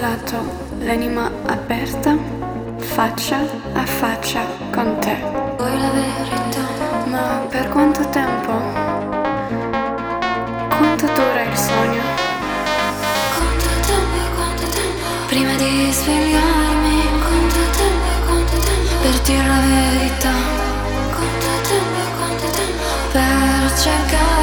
l'anima aperta, faccia a faccia con te. Vuoi la verità? Ma per quanto tempo? Quanto dura il sogno? Quanto tempo, quanto tempo? Prima di svegliarmi, quanto tempo, quanto tempo? Per dire la verità, quanto tempo, quanto tempo? Per cercarti,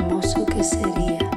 hermoso que sería.